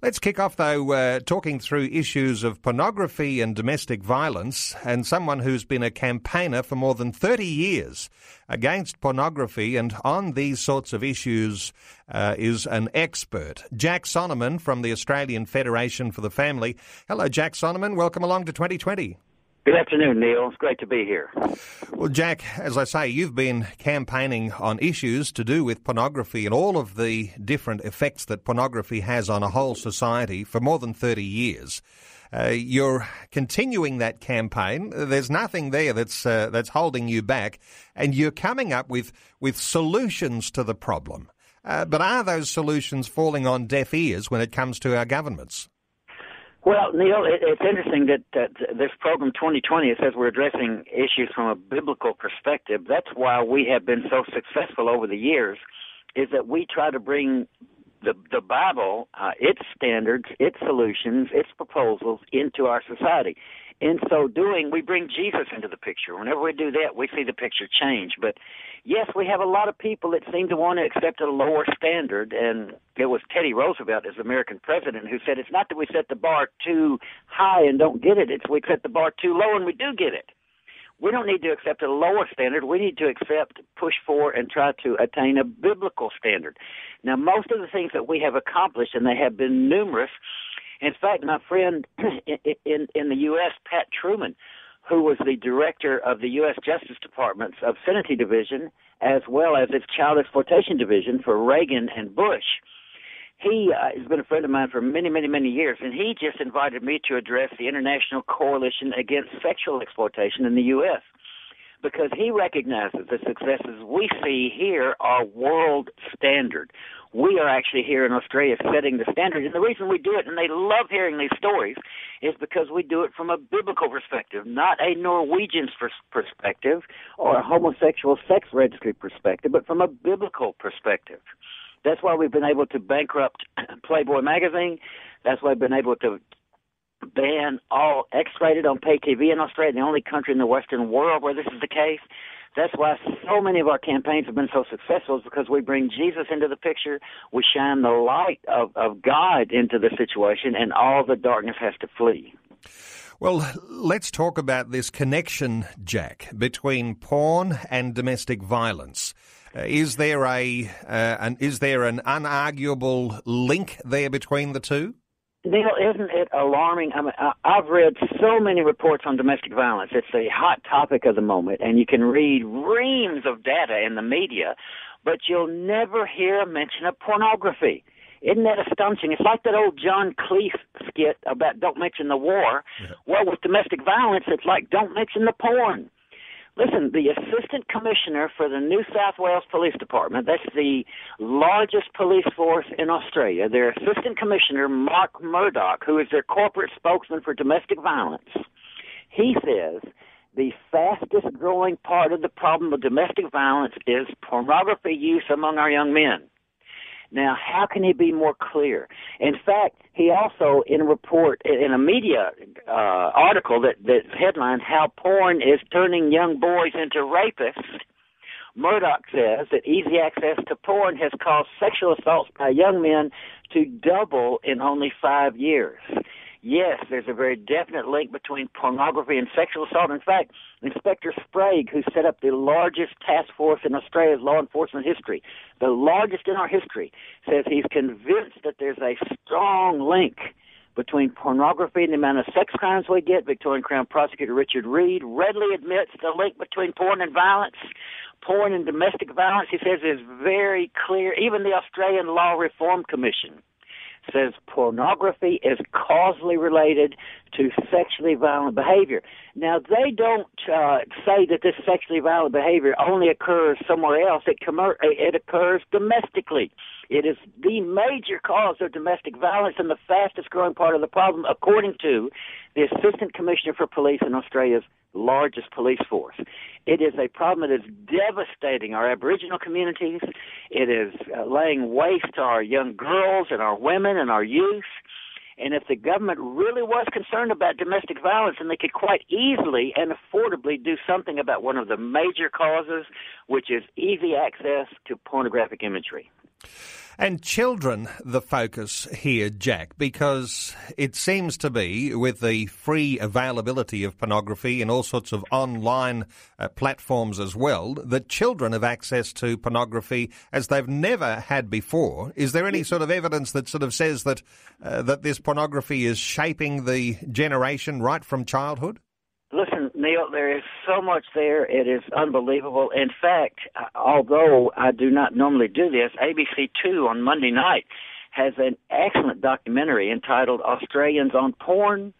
Let's kick off, though, uh, talking through issues of pornography and domestic violence, and someone who's been a campaigner for more than 30 years against pornography and on these sorts of issues uh, is an expert. Jack Sonnemann from the Australian Federation for the Family. Hello, Jack Sonnemann. Welcome along to 2020. Good afternoon, Neil. It's great to be here. Well, Jack, as I say, you've been campaigning on issues to do with pornography and all of the different effects that pornography has on a whole society for more than 30 years. Uh, you're continuing that campaign. There's nothing there that's uh, that's holding you back, and you're coming up with with solutions to the problem. Uh, but are those solutions falling on deaf ears when it comes to our governments? Well, Neil, it, it's interesting that, that this program 2020 it says we're addressing issues from a biblical perspective. That's why we have been so successful over the years, is that we try to bring the the Bible, uh, its standards, its solutions, its proposals into our society. In so doing, we bring Jesus into the picture. Whenever we do that, we see the picture change. But yes, we have a lot of people that seem to want to accept a lower standard. And it was Teddy Roosevelt as American president who said it's not that we set the bar too high and don't get it, it's we set the bar too low and we do get it. We don't need to accept a lower standard. We need to accept, push for, and try to attain a biblical standard. Now, most of the things that we have accomplished, and they have been numerous, in fact, my friend in in the U.S., Pat Trueman, who was the director of the U.S. Justice Department's obscenity division, as well as its child exploitation division for Reagan and Bush. He uh, has been a friend of mine for many, many, many years, and he just invited me to address the International Coalition Against Sexual Exploitation in the U.S. because he recognizes the successes we see here are world standard we are actually here in Australia setting the standard. And the reason we do it, and they love hearing these stories, is because we do it from a biblical perspective, not a Norwegian perspective or a homosexual sex registry perspective, but from a biblical perspective. That's why we've been able to bankrupt Playboy magazine. That's why we've been able to ban all X-rated on pay TV in Australia, the only country in the Western world where this is the case. That's why so many of our campaigns have been so successful is because we bring Jesus into the picture. We shine the light of, of God into the situation, and all the darkness has to flee. Well, let's talk about this connection, Jack, between porn and domestic violence. Uh, is there a uh, an, is there an unarguable link there between the two? Neil, isn't it alarming? I mean, I've read so many reports on domestic violence. It's a hot topic of the moment, and you can read reams of data in the media, but you'll never hear a mention of pornography. Isn't that astonishing? It's like that old John Cleese skit about don't mention the war. Yeah. Well, with domestic violence, it's like don't mention the porn. Listen, the assistant commissioner for the New South Wales Police Department, that's the largest police force in Australia, their assistant commissioner, Mark Murdoch, who is their corporate spokesman for domestic violence, he says the fastest growing part of the problem of domestic violence is pornography use among our young men. Now, how can he be more clear? In fact, he also, in a report, in a media uh, article that, that headlined How Porn is Turning Young Boys into Rapists, Murdoch says that easy access to porn has caused sexual assaults by young men to double in only five years yes, there's a very definite link between pornography and sexual assault. In fact, Inspector Sprague, who set up the largest task force in Australia's law enforcement history, the largest in our history, says he's convinced that there's a strong link between pornography and the amount of sex crimes we get. Victorian Crown Prosecutor Richard Reid readily admits the link between porn and violence. Porn and domestic violence, he says, is very clear. Even the Australian Law Reform Commission says pornography is causally related to sexually violent behavior. Now, they don't uh, say that this sexually violent behavior only occurs somewhere else. It, it occurs domestically. It is the major cause of domestic violence and the fastest growing part of the problem, according to the Assistant Commissioner for Police in Australia's largest police force. It is a problem that is devastating our Aboriginal communities. It is uh, laying waste to our young girls and our women and our youth. And if the government really was concerned about domestic violence, then they could quite easily and affordably do something about one of the major causes, which is easy access to pornographic imagery. And children, the focus here, Jack, because it seems to be with the free availability of pornography and all sorts of online uh, platforms as well, that children have access to pornography as they've never had before. Is there any sort of evidence that sort of says that uh, that this pornography is shaping the generation right from childhood? Listen, Neil, there is so much there. It is unbelievable. In fact, although I do not normally do this, ABC2 on Monday night has an excellent documentary entitled Australians on Porn,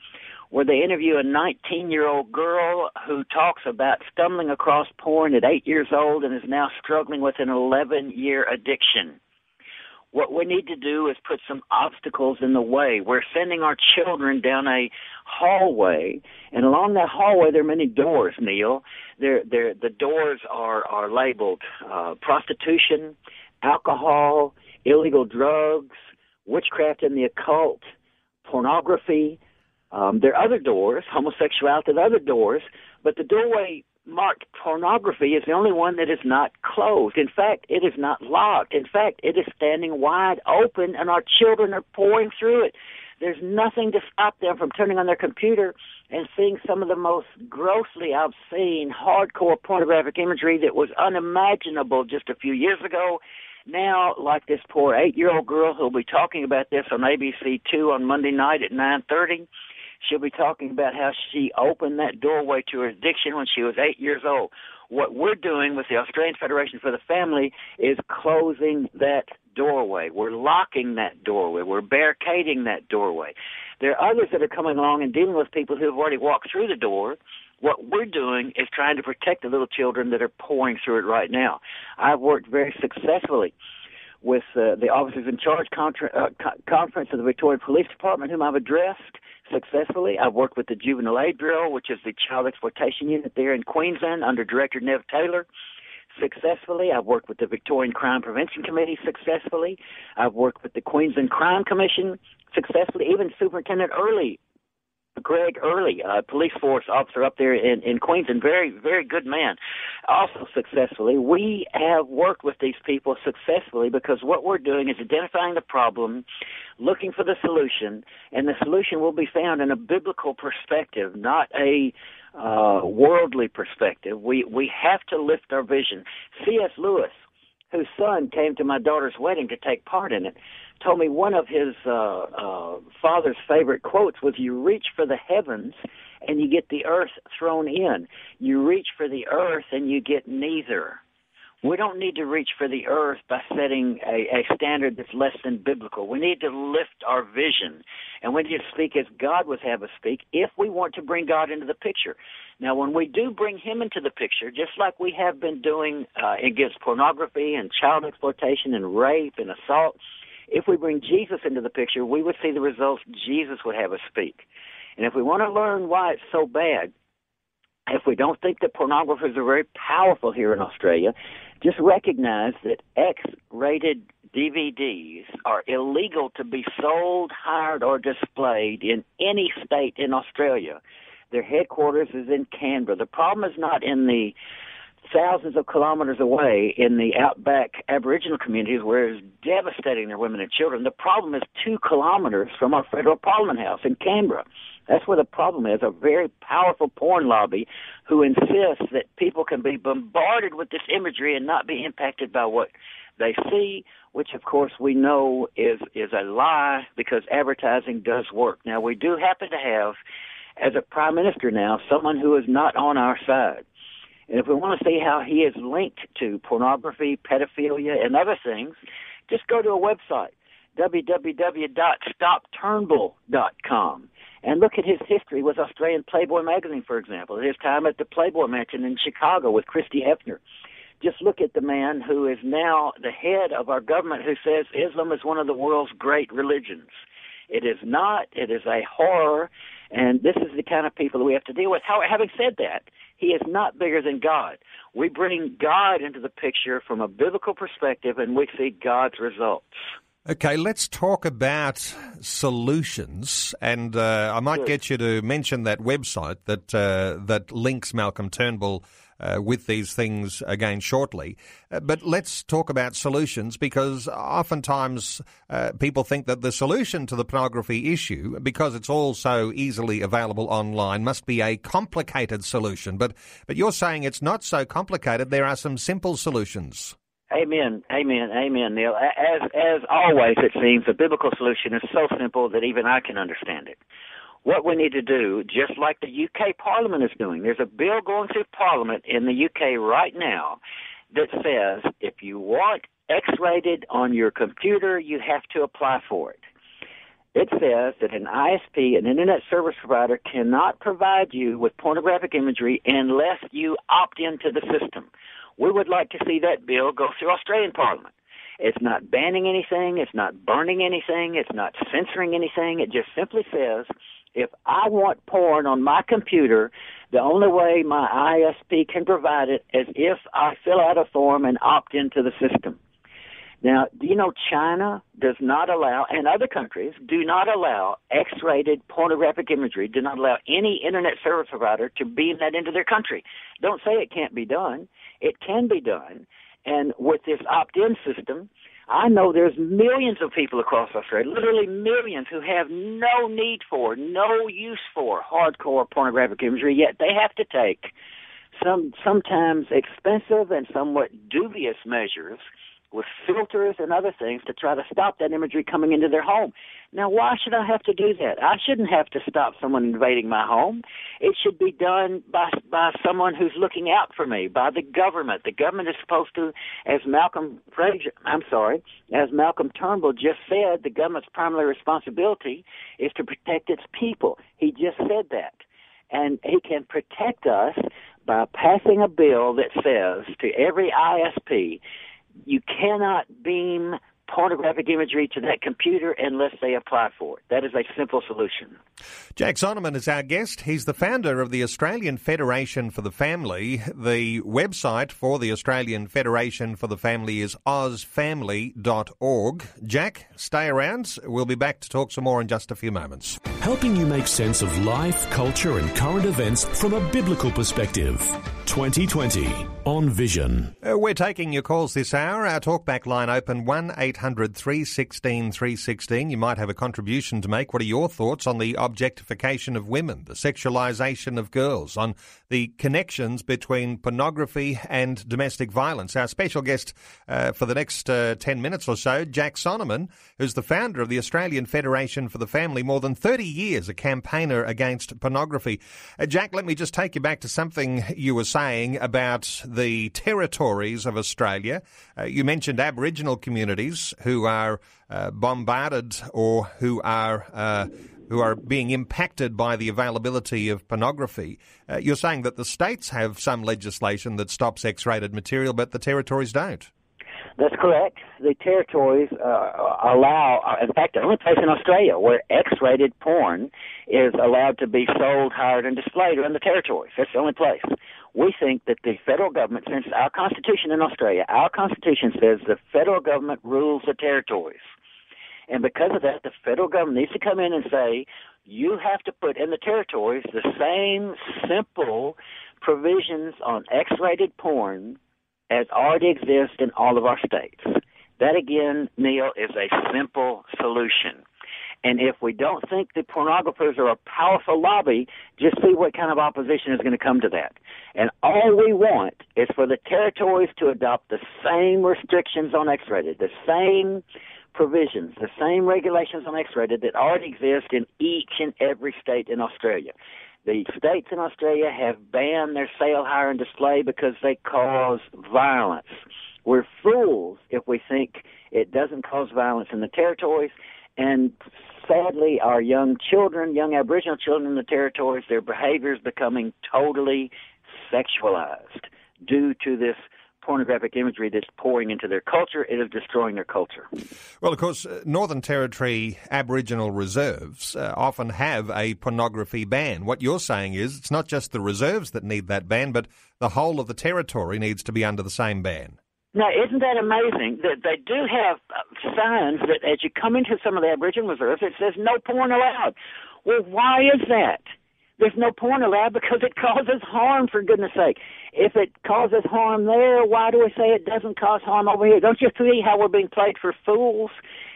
where they interview a 19 year old girl who talks about stumbling across porn at eight years old and is now struggling with an 11 year addiction. What we need to do is put some obstacles in the way. We're sending our children down a hallway, and along that hallway there are many doors. Neil, there, there, the doors are are labeled uh, prostitution, alcohol, illegal drugs, witchcraft and the occult, pornography. Um, there are other doors, homosexuality, there are other doors, but the doorway marked pornography is the only one that is not closed. In fact, it is not locked. In fact, it is standing wide open, and our children are pouring through it. There's nothing to stop them from turning on their computer and seeing some of the most grossly obscene, hardcore pornographic imagery that was unimaginable just a few years ago. Now, like this poor eight-year-old girl who'll be talking about this on ABC Two on Monday night at 9:30 She'll be talking about how she opened that doorway to her addiction when she was eight years old. What we're doing with the Australian Federation for the Family is closing that doorway. We're locking that doorway. We're barricading that doorway. There are others that are coming along and dealing with people who have already walked through the door. What we're doing is trying to protect the little children that are pouring through it right now. I've worked very successfully with uh, the officers in charge contra- uh, co- conference of the Victoria Police Department, whom I've addressed successfully. I've worked with the Juvenile Aid Bureau, which is the child exploitation unit there in Queensland under Director Nev Taylor. Successfully, I've worked with the Victorian Crime Prevention Committee successfully. I've worked with the Queensland Crime Commission successfully. Even Superintendent Early Greg Early, uh, police force officer up there in, in Queensland, very, very good man. Also successfully, we have worked with these people successfully because what we're doing is identifying the problem, looking for the solution, and the solution will be found in a biblical perspective, not a uh, worldly perspective. We we have to lift our vision. C.S. Lewis, whose son came to my daughter's wedding to take part in it, told me one of his uh, uh, father's favorite quotes was, "You reach for the heavens, and you get the earth thrown in. You reach for the earth, and you get neither." We don't need to reach for the earth by setting a, a standard that's less than biblical. We need to lift our vision, and we need to speak as God would have us speak if we want to bring God into the picture. Now, when we do bring Him into the picture, just like we have been doing uh, against pornography and child exploitation and rape and assault, if we bring Jesus into the picture, we would see the results Jesus would have us speak. And if we want to learn why it's so bad, if we don't think that pornographers are very powerful here in Australia, just recognize that X rated DVDs are illegal to be sold, hired, or displayed in any state in Australia. Their headquarters is in Canberra. The problem is not in the thousands of kilometers away in the outback Aboriginal communities where it's devastating their women and children. The problem is two kilometers from our federal parliament house in Canberra. That's where the problem is. A very powerful porn lobby who insists that people can be bombarded with this imagery and not be impacted by what they see, which of course we know is is a lie because advertising does work. Now we do happen to have as a prime minister now someone who is not on our side. And if we want to see how he is linked to pornography, pedophilia, and other things, just go to a website, www.stopturnbull.com, and look at his history with Australian Playboy magazine, for example, his time at the Playboy Mansion in Chicago with Christie Hefner. Just look at the man who is now the head of our government who says Islam is one of the world's great religions. It is not. It is a horror. And this is the kind of people that we have to deal with. Having said that, he is not bigger than God. We bring God into the picture from a biblical perspective and we see God's results. Okay, let's talk about solutions, and uh, I might sure. get you to mention that website that uh, that links Malcolm Turnbull uh, with these things again shortly. Uh, but let's talk about solutions because oftentimes uh, people think that the solution to the pornography issue, because it's all so easily available online, must be a complicated solution. But but you're saying it's not so complicated. There are some simple solutions. Amen, amen, amen, Neil. As as always, it seems the biblical solution is so simple that even I can understand it what we need to do, just like the UK Parliament is doing. There's a bill going through Parliament in the UK right now that says if you want X rated on your computer, you have to apply for it. It says that an ISP, an internet service provider, cannot provide you with pornographic imagery unless you opt into the system. We would like to see that bill go through Australian Parliament. It's not banning anything, it's not burning anything, it's not censoring anything. It just simply says if I want porn on my computer, the only way my ISP can provide it is if I fill out a form and opt into the system. Now, do you know China does not allow, and other countries do not allow X-rated pornographic imagery, do not allow any internet service provider to beam that into their country. Don't say it can't be done. It can be done. And with this opt-in system, I know there's millions of people across Australia, literally millions, who have no need for, no use for hardcore pornographic imagery, yet they have to take some sometimes expensive and somewhat dubious measures with filters and other things to try to stop that imagery coming into their home. Now, why should I have to do that? I shouldn't have to stop someone invading my home. It should be done by by someone who's looking out for me, by the government. The government is supposed to, as Malcolm I'm sorry, as Malcolm Turnbull just said, the government's primary responsibility is to protect its people. He just said that. And he can protect us by passing a bill that says to every ISP you cannot beam pornographic imagery to that computer unless they apply for it. That is a simple solution. Jack Sonnemann is our guest. He's the founder of the Australian Federation for the Family. The website for the Australian Federation for the Family is ozfamily.org. Jack, stay around. We'll be back to talk some more in just a few moments. Helping you make sense of life, culture, and current events from a biblical perspective. 2020 on Vision. Uh, we're taking your calls this hour. Our talkback line open 1 800 316 316. You might have a contribution to make. What are your thoughts on the objectification of women, the sexualisation of girls, on the connections between pornography and domestic violence? Our special guest uh, for the next uh, 10 minutes or so, Jack Sonnemann, who's the founder of the Australian Federation for the Family, more than 30 years a campaigner against pornography. Uh, Jack, let me just take you back to something you were saying about the territories of Australia. Uh, you mentioned Aboriginal communities who are uh, bombarded or who are uh, who are being impacted by the availability of pornography. Uh, you're saying that the states have some legislation that stops X-rated material, but the territories don't. That's correct. The territories uh, allow, uh, in fact, the only place in Australia where X-rated porn is allowed to be sold, hired, and displayed are in the territories. That's the only place. We think that the federal government, since our Constitution in Australia, our Constitution says the federal government rules the territories. And because of that, the federal government needs to come in and say, you have to put in the territories the same simple provisions on X-rated porn as already exist in all of our states. That again, Neil, is a simple solution. And if we don't think the pornographers are a powerful lobby, just see what kind of opposition is going to come to that. And all we want is for the territories to adopt the same restrictions on X-rated, the same provisions, the same regulations on X-rated that already exist in each and every state in Australia. The states in Australia have banned their sale, hire, and display because they cause violence. We're fools if we think it doesn't cause violence in the territories. And sadly, our young children, young Aboriginal children in the territories, their behavior is becoming totally sexualized due to this pornographic imagery that's pouring into their culture. It is destroying their culture. Well, of course, uh, Northern Territory Aboriginal reserves uh, often have a pornography ban. What you're saying is it's not just the reserves that need that ban, but the whole of the territory needs to be under the same ban. Now, isn't that amazing that they do have uh, signs that as you come into some of the Aboriginal reserves, it says no porn allowed. Well, why is that? There's no porn allowed because it causes harm, for goodness sake. If it causes harm there, why do we say it doesn't cause harm over here? Don't you see how we're being played for fools?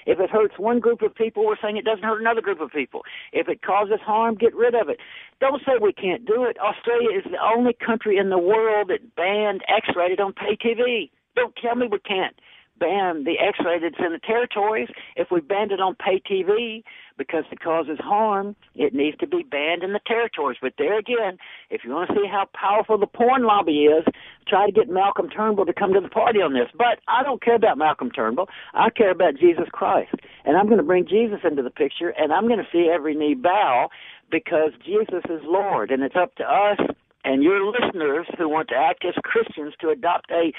If it hurts one group of people, we're saying it doesn't hurt another group of people. If it causes harm, get rid of it. Don't say we can't do it. Australia is the only country in the world that banned X-rated on pay TV. Don't tell me we can't ban the X-rated in the territories. If we banned it on pay TV because it causes harm, it needs to be banned in the territories. But there again, if you want to see how powerful the porn lobby is, try to get Malcolm Turnbull to come to the party on this. But I don't care about Malcolm Turnbull. I care about Jesus Christ. And I'm going to bring Jesus into the picture, and I'm going to see every knee bow because Jesus is Lord. And it's up to us and your listeners who want to act as Christians to adopt a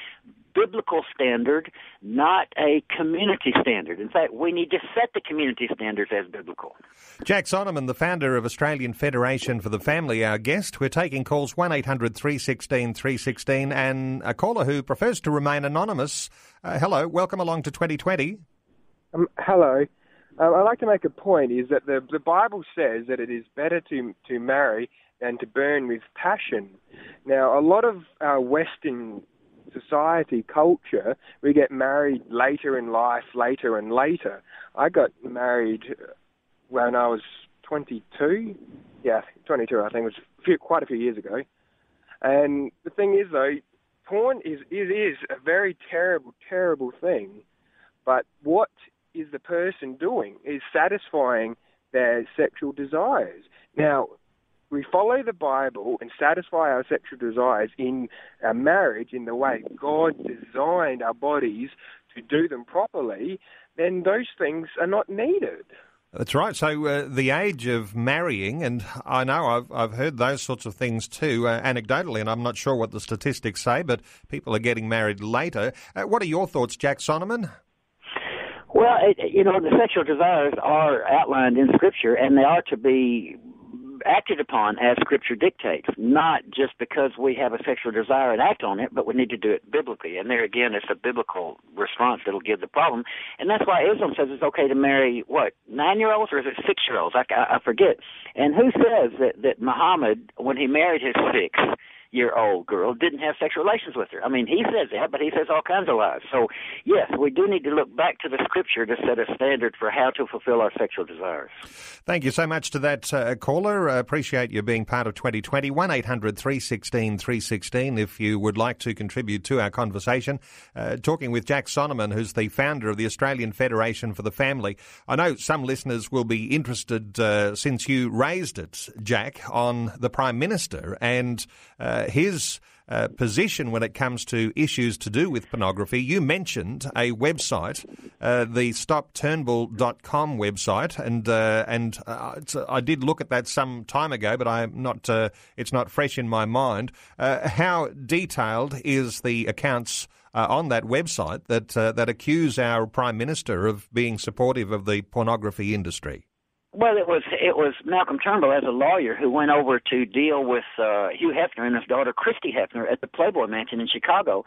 biblical standard, not a community standard. In fact, we need to set the community standards as biblical. Jack Sonnemann, the founder of Australian Federation for the Family, our guest. We're taking calls 1 800 316 316 and a caller who prefers to remain anonymous. Uh, hello, welcome along to 2020. Um, hello. Uh, I'd like to make a point is that the, the Bible says that it is better to, to marry than to burn with passion. Now, a lot of Western society, culture, we get married later in life, later and later. I got married uh, when I was 22. Yeah, 22, I think it was a few, quite a few years ago. And the thing is, though, porn is it is a very terrible, terrible thing. But what is the person doing? Is satisfying their sexual desires. Now, we follow the Bible and satisfy our sexual desires in our marriage in the way God designed our bodies to do them properly, then those things are not needed. That's right. So uh, the age of marrying, and I know I've I've heard those sorts of things too, uh, anecdotally, and I'm not sure what the statistics say, but people are getting married later. Uh, what are your thoughts, Jack Sonnemann? Well, it, you know, the sexual desires are outlined in Scripture, and they are to be acted upon as Scripture dictates, not just because we have a sexual desire and act on it, but we need to do it biblically. And there again, it's a biblical response that'll give the problem. And that's why Islam says it's okay to marry, what, nine year olds or is it six year olds? I, I, I forget. And who says that, that Muhammad, when he married his six, year old girl didn't have sexual relations with her. I mean, he says that, but he says all kinds of lies. So, yes, we do need to look back to the scripture to set a standard for how to fulfill our sexual desires. Thank you so much to that uh, caller. I appreciate you being part of 2020. 1 800 316 316 if you would like to contribute to our conversation. Uh, talking with Jack Sonnemann, who's the founder of the Australian Federation for the Family. I know some listeners will be interested, uh, since you raised it, Jack, on the Prime Minister and uh, his uh, position when it comes to issues to do with pornography. You mentioned a website, uh, the StopTurnbull.com website, and uh, and uh, I did look at that some time ago, but I'm not. Uh, it's not fresh in my mind. Uh, how detailed is the accounts? on that website, that that accuse our prime minister of being supportive of the pornography industry. Well, it was it was Malcolm Turnbull as a lawyer who went over to deal with uh, Hugh Hefner and his daughter Christie Hefner at the Playboy Mansion in Chicago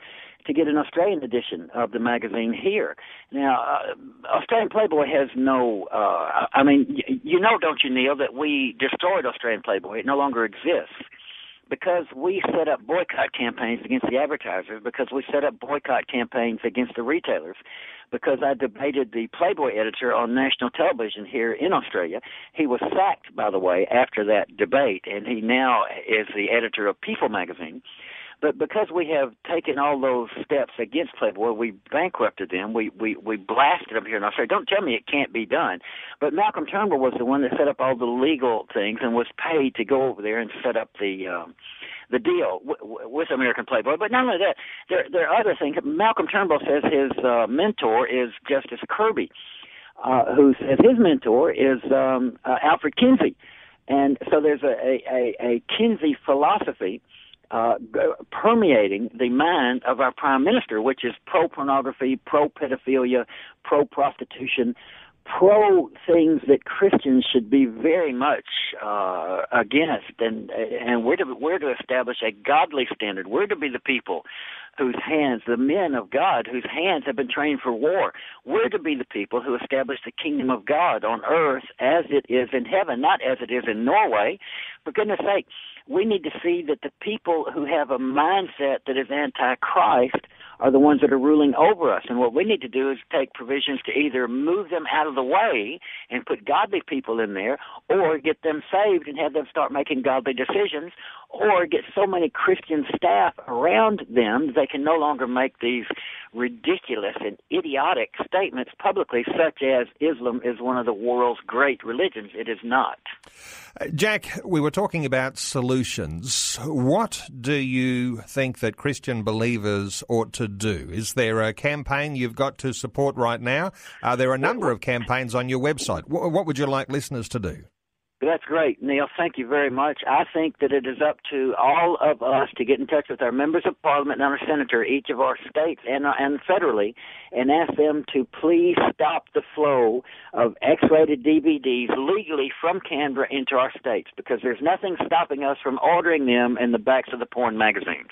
to get an Australian edition of the magazine here. Now, uh, Australian Playboy has no. Uh, I mean, you know, don't you, Neil, that we destroyed Australian Playboy? It no longer exists. Because we set up boycott campaigns against the advertisers, because we set up boycott campaigns against the retailers, because I debated the Playboy editor on national television here in Australia. He was sacked, by the way, after that debate, and he now is the editor of People magazine. But because we have taken all those steps against Playboy, we bankrupted them. We we we blasted them here in Australia. Don't tell me it can't be done. But Malcolm Turnbull was the one that set up all the legal things and was paid to go over there and set up the. Um, the deal w- with American Playboy. But not only that, there there are other things. Malcolm Turnbull says his uh, mentor is Justice Kirby, uh, who says his mentor is um, uh, Alfred Kinsey, and so there's a a, a, a Kinsey philosophy uh, permeating the mind of our prime minister, which is pro pornography, pro pedophilia, pro prostitution, pro things that Christians should be very much uh, against, and and we're to we're to establish a godly standard. We're to be the people whose hands, the men of God, whose hands have been trained for war. We're to be the people who establish the kingdom of God on earth as it is in heaven, not as it is in Norway. For goodness sake, we need to see that the people who have a mindset that is anti-Christ are the ones that are ruling over us. And what we need to do is take provisions to either move them out of the way and put godly people in there, or get them saved and have them start making godly decisions, or get so many Christian staff around them they can no longer make these ridiculous and idiotic statements publicly, such as Islam is one of the world's great religions. It is not. Uh, Jack, we were talking about solutions. What do you think that Christian believers ought to do? Is there a campaign you've got to support right now? Uh, are there a number of campaigns on your website? What would you like listeners to do? That's great, Neil. Thank you very much. I think that it is up to all of us to get in touch with our members of parliament and our senator, each of our states and, uh, and federally, and ask them to please stop the flow of X-rated DVDs legally from Canberra into our states because there's nothing stopping us from ordering them in the backs of the porn magazines.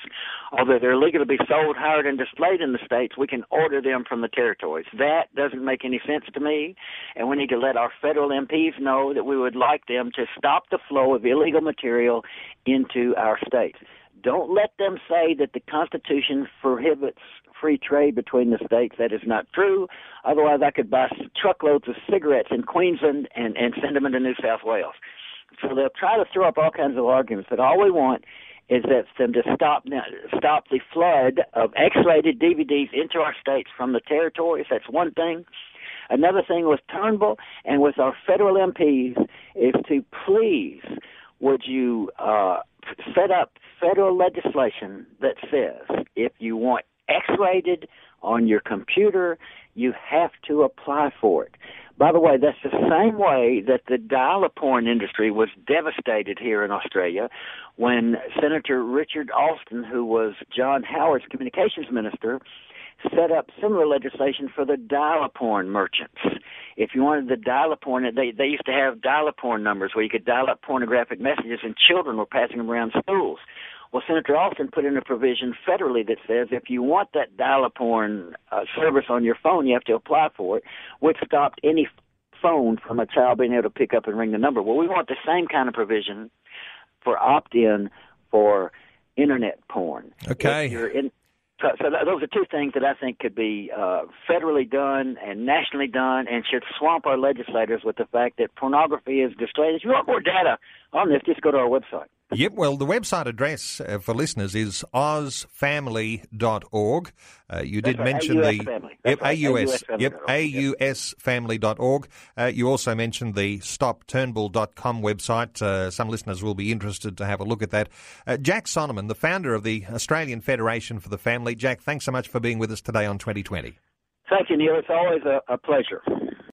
Although they're legal to be sold, hired, and displayed in the states, we can order them from the territories. That doesn't make any sense to me, and we need to let our federal MPs know that we would like them to stop the flow of illegal material into our states. Don't let them say that the Constitution prohibits free trade between the states. That is not true. Otherwise, I could buy truckloads of cigarettes in Queensland and, and send them into New South Wales. So they'll try to throw up all kinds of arguments, but all we want is that them to stop stop the flood of X-rated DVDs into our states from the territories. That's one thing. Another thing with Turnbull and with our federal MPs is to please would you uh, set up federal legislation that says if you want X-rated on your computer, you have to apply for it. By the way, that's the same way that the dial-a-porn industry was devastated here in Australia when Senator Richard Alston, who was John Howard's communications minister, set up similar legislation for the dial-a-porn merchants. If you wanted the dial-a-porn, they they used to have dial-a-porn numbers where you could dial up pornographic messages, and children were passing them around schools. Well, Senator Alston put in a provision federally that says if you want that dial-a-porn uh, service on your phone, you have to apply for it, which stopped any phone from a child being able to pick up and ring the number. Well, we want the same kind of provision for opt-in for internet porn. Okay. If you're in, so, so those are two things that I think could be uh, federally done and nationally done, and should swamp our legislators with the fact that pornography is displayed. If you want more data on this, just go to our website. Yep, well, the website address uh, for listeners is ozfamily.org. Uh, you did right, mention AUS the family. yep, right, AUS, AUS yep, ausfamily.org. Uh, you also mentioned the stopturnbull.com website. Uh, some listeners will be interested to have a look at that. Uh, Jack Sonnemann, the founder of the Australian Federation for the Family. Jack, thanks so much for being with us today on 2020. Thank you, Neil. It's always a, a pleasure.